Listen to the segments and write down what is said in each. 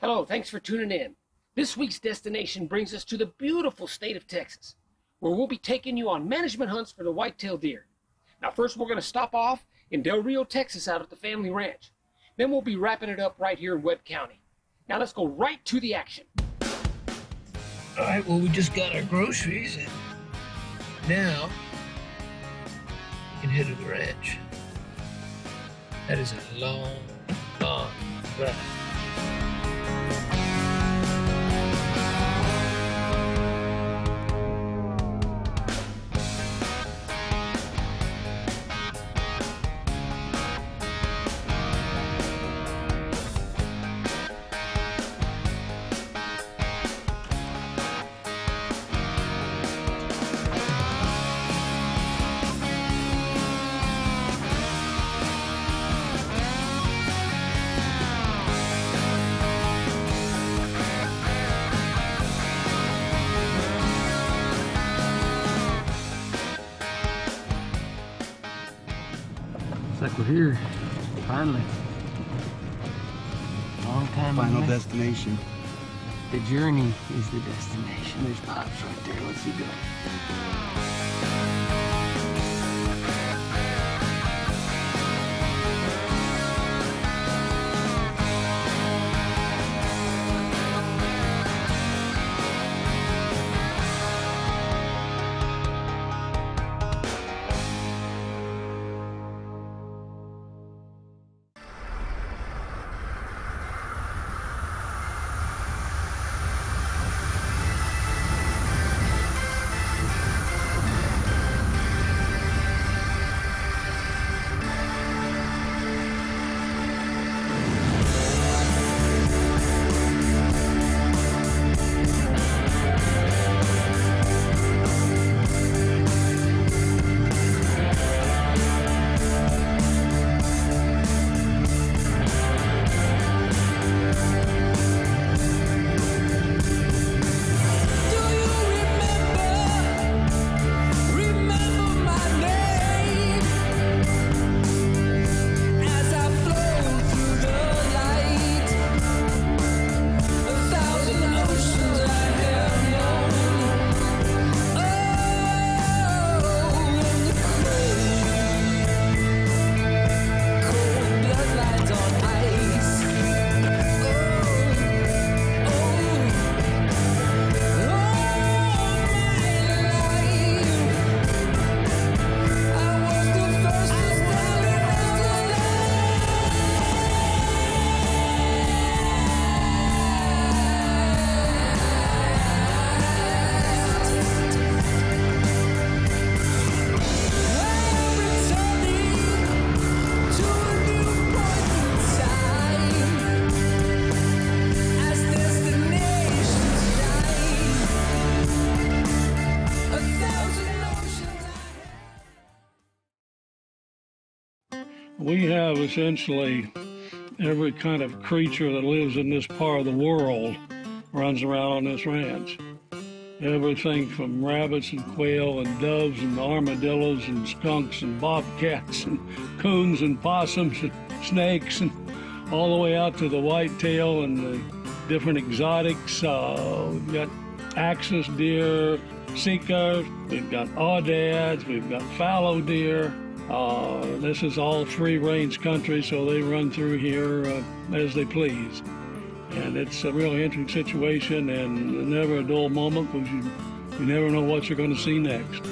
Hello, thanks for tuning in. This week's destination brings us to the beautiful state of Texas, where we'll be taking you on management hunts for the whitetail deer. Now, first, we're going to stop off in Del Rio, Texas, out at the family ranch. Then we'll be wrapping it up right here in Webb County. Now, let's go right to the action. All right, well, we just got our groceries, and now we can head to the ranch. That is a long, long drive. Here. Finally. Long time Final destination. The journey is the destination. There's Pops right there. Let's see go. We have essentially every kind of creature that lives in this part of the world runs around on this ranch. Everything from rabbits and quail and doves and armadillos and skunks and bobcats and coons and possums and snakes and all the way out to the whitetail and the different exotics. Uh, we've got axis deer, sika, we've got aoudads, we've got fallow deer. Uh, this is all free range country, so they run through here uh, as they please. And it's a really interesting situation and never a dull moment because you, you never know what you're going to see next.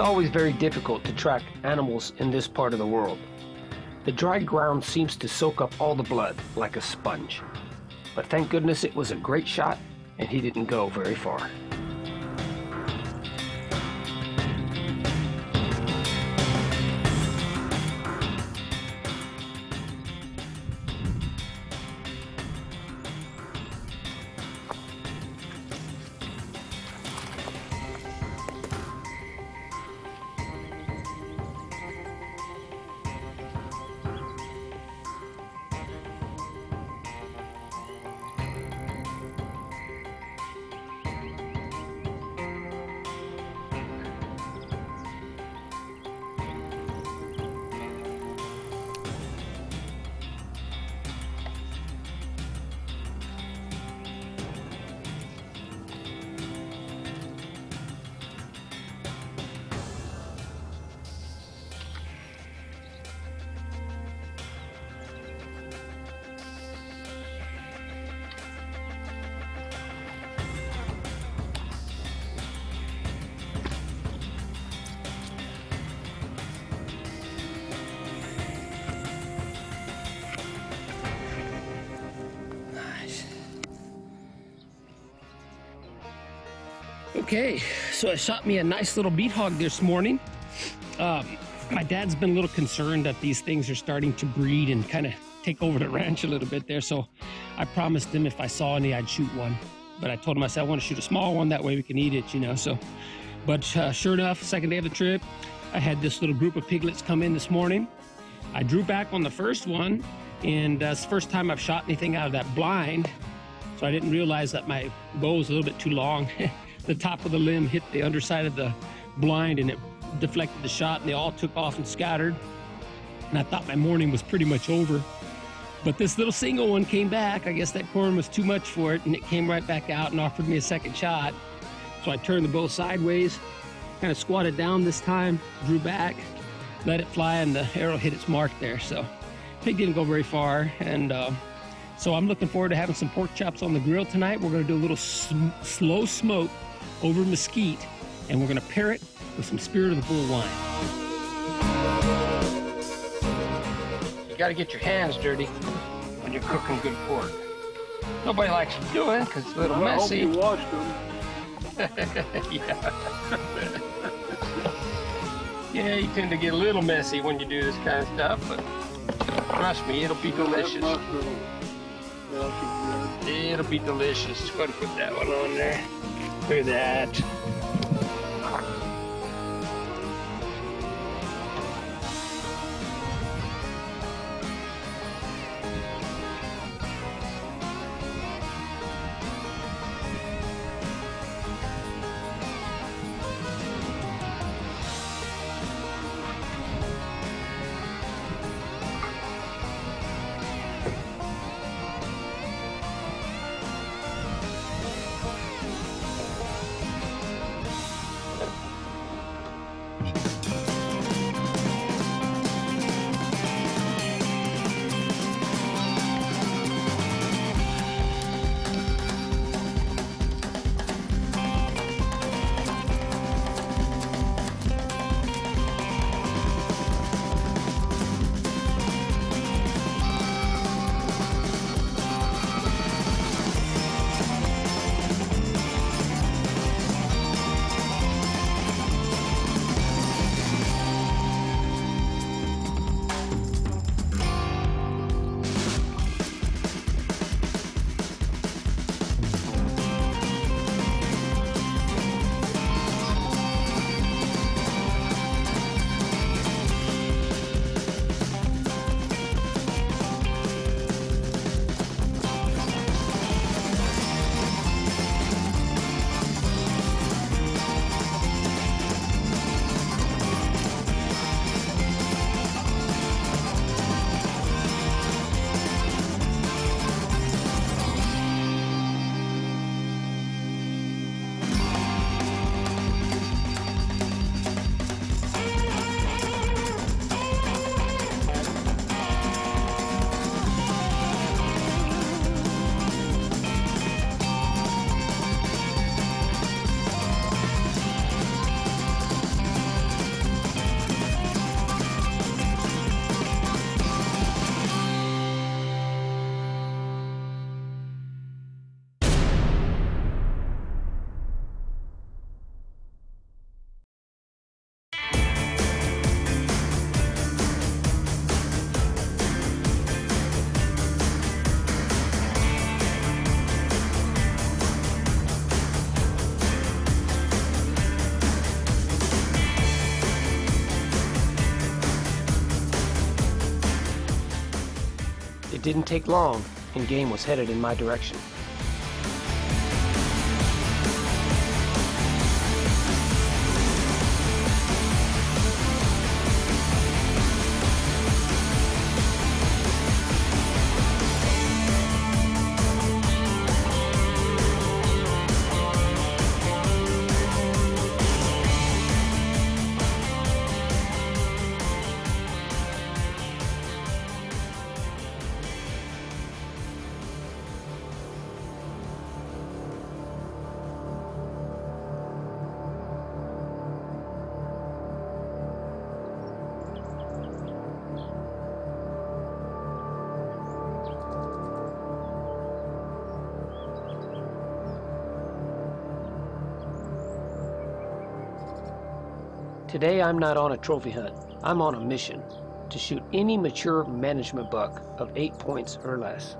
It's always very difficult to track animals in this part of the world. The dry ground seems to soak up all the blood like a sponge. But thank goodness it was a great shot and he didn't go very far. Okay, so I shot me a nice little beat hog this morning. Um, my dad's been a little concerned that these things are starting to breed and kind of take over the ranch a little bit there. So I promised him if I saw any, I'd shoot one. But I told him I said I want to shoot a small one that way we can eat it, you know. So, but uh, sure enough, second day of the trip, I had this little group of piglets come in this morning. I drew back on the first one, and it's the first time I've shot anything out of that blind. So I didn't realize that my bow was a little bit too long. the top of the limb hit the underside of the blind and it deflected the shot and they all took off and scattered. And I thought my morning was pretty much over. But this little single one came back. I guess that corn was too much for it and it came right back out and offered me a second shot. So I turned the bow sideways, kind of squatted down this time, drew back, let it fly, and the arrow hit its mark there. So pig didn't go very far. And uh, so I'm looking forward to having some pork chops on the grill tonight. We're going to do a little sm slow smoke over mesquite, and we're going to pair it with some Spirit of the Bull wine. You got to get your hands dirty when you're cooking good pork. Nobody likes to do it because it's a little Well, messy. I hope you washed them. yeah. yeah, you tend to get a little messy when you do this kind of stuff, but trust me, it'll be delicious. That must have- yeah, she's good. It'll be delicious. Go ahead and put that one on there. Look at that. It didn't take long, and game was headed in my direction. Today I'm not on a trophy hunt. I'm on a mission to shoot any mature management buck of eight points or less.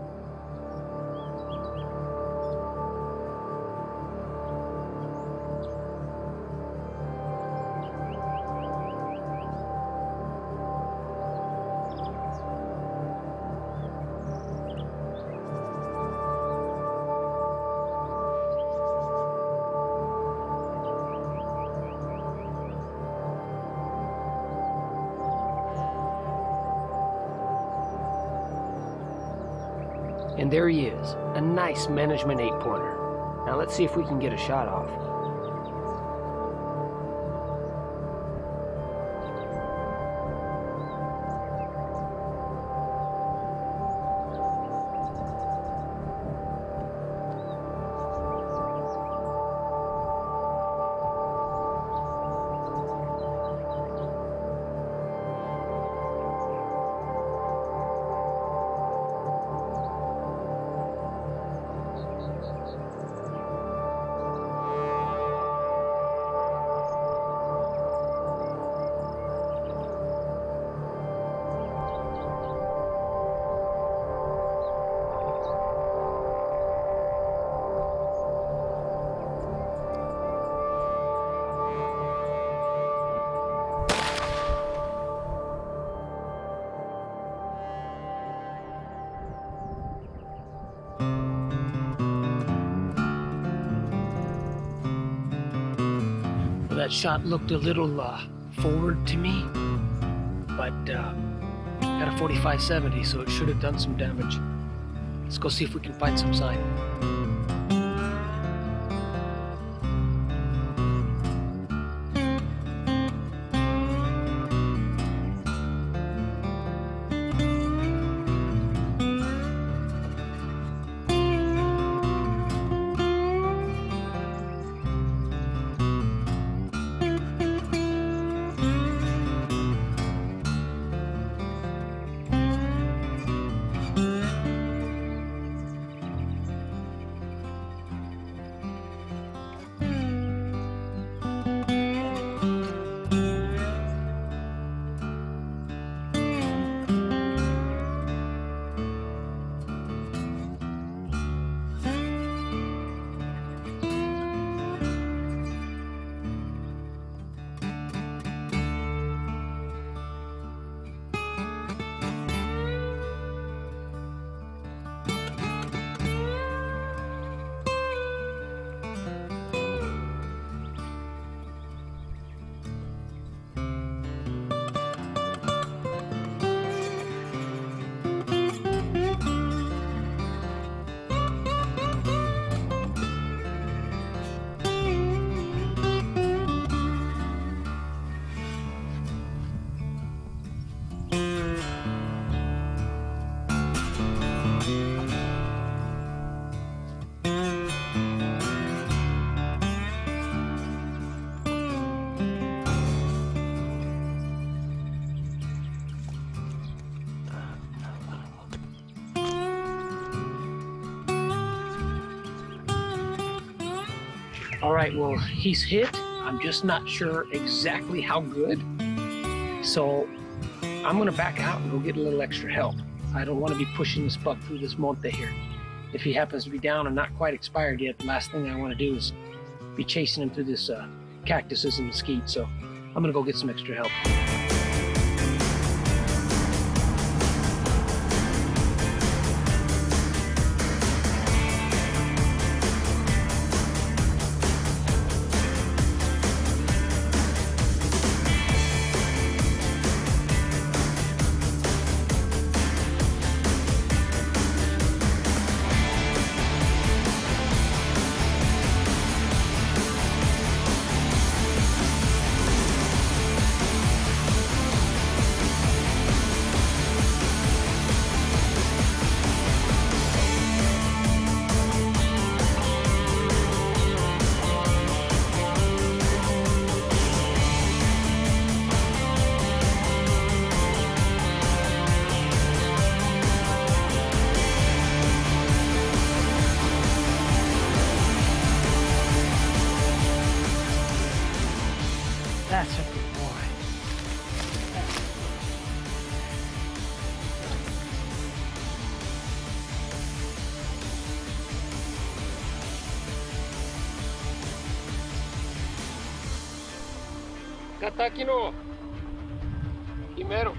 And there he is, a nice management eight pointer. Now let's see if we can get a shot off. That shot looked a little uh, forward to me, but uh, got a 45-70, so it should have done some damage. Let's go see if we can find some sign. Right, well, he's hit. I'm just not sure exactly how good. So I'm going to back out and go get a little extra help. I don't want to be pushing this buck through this monte here. If he happens to be down and not quite expired yet, the last thing I want to do is be chasing him through this uh, cactuses and mesquite. So I'm going to go get some extra help. Catar aqui no. Quimero.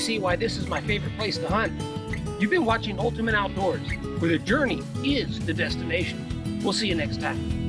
See why this is my favorite place to hunt. You've been watching Ultimate Outdoors, where the journey is the destination. We'll see you next time.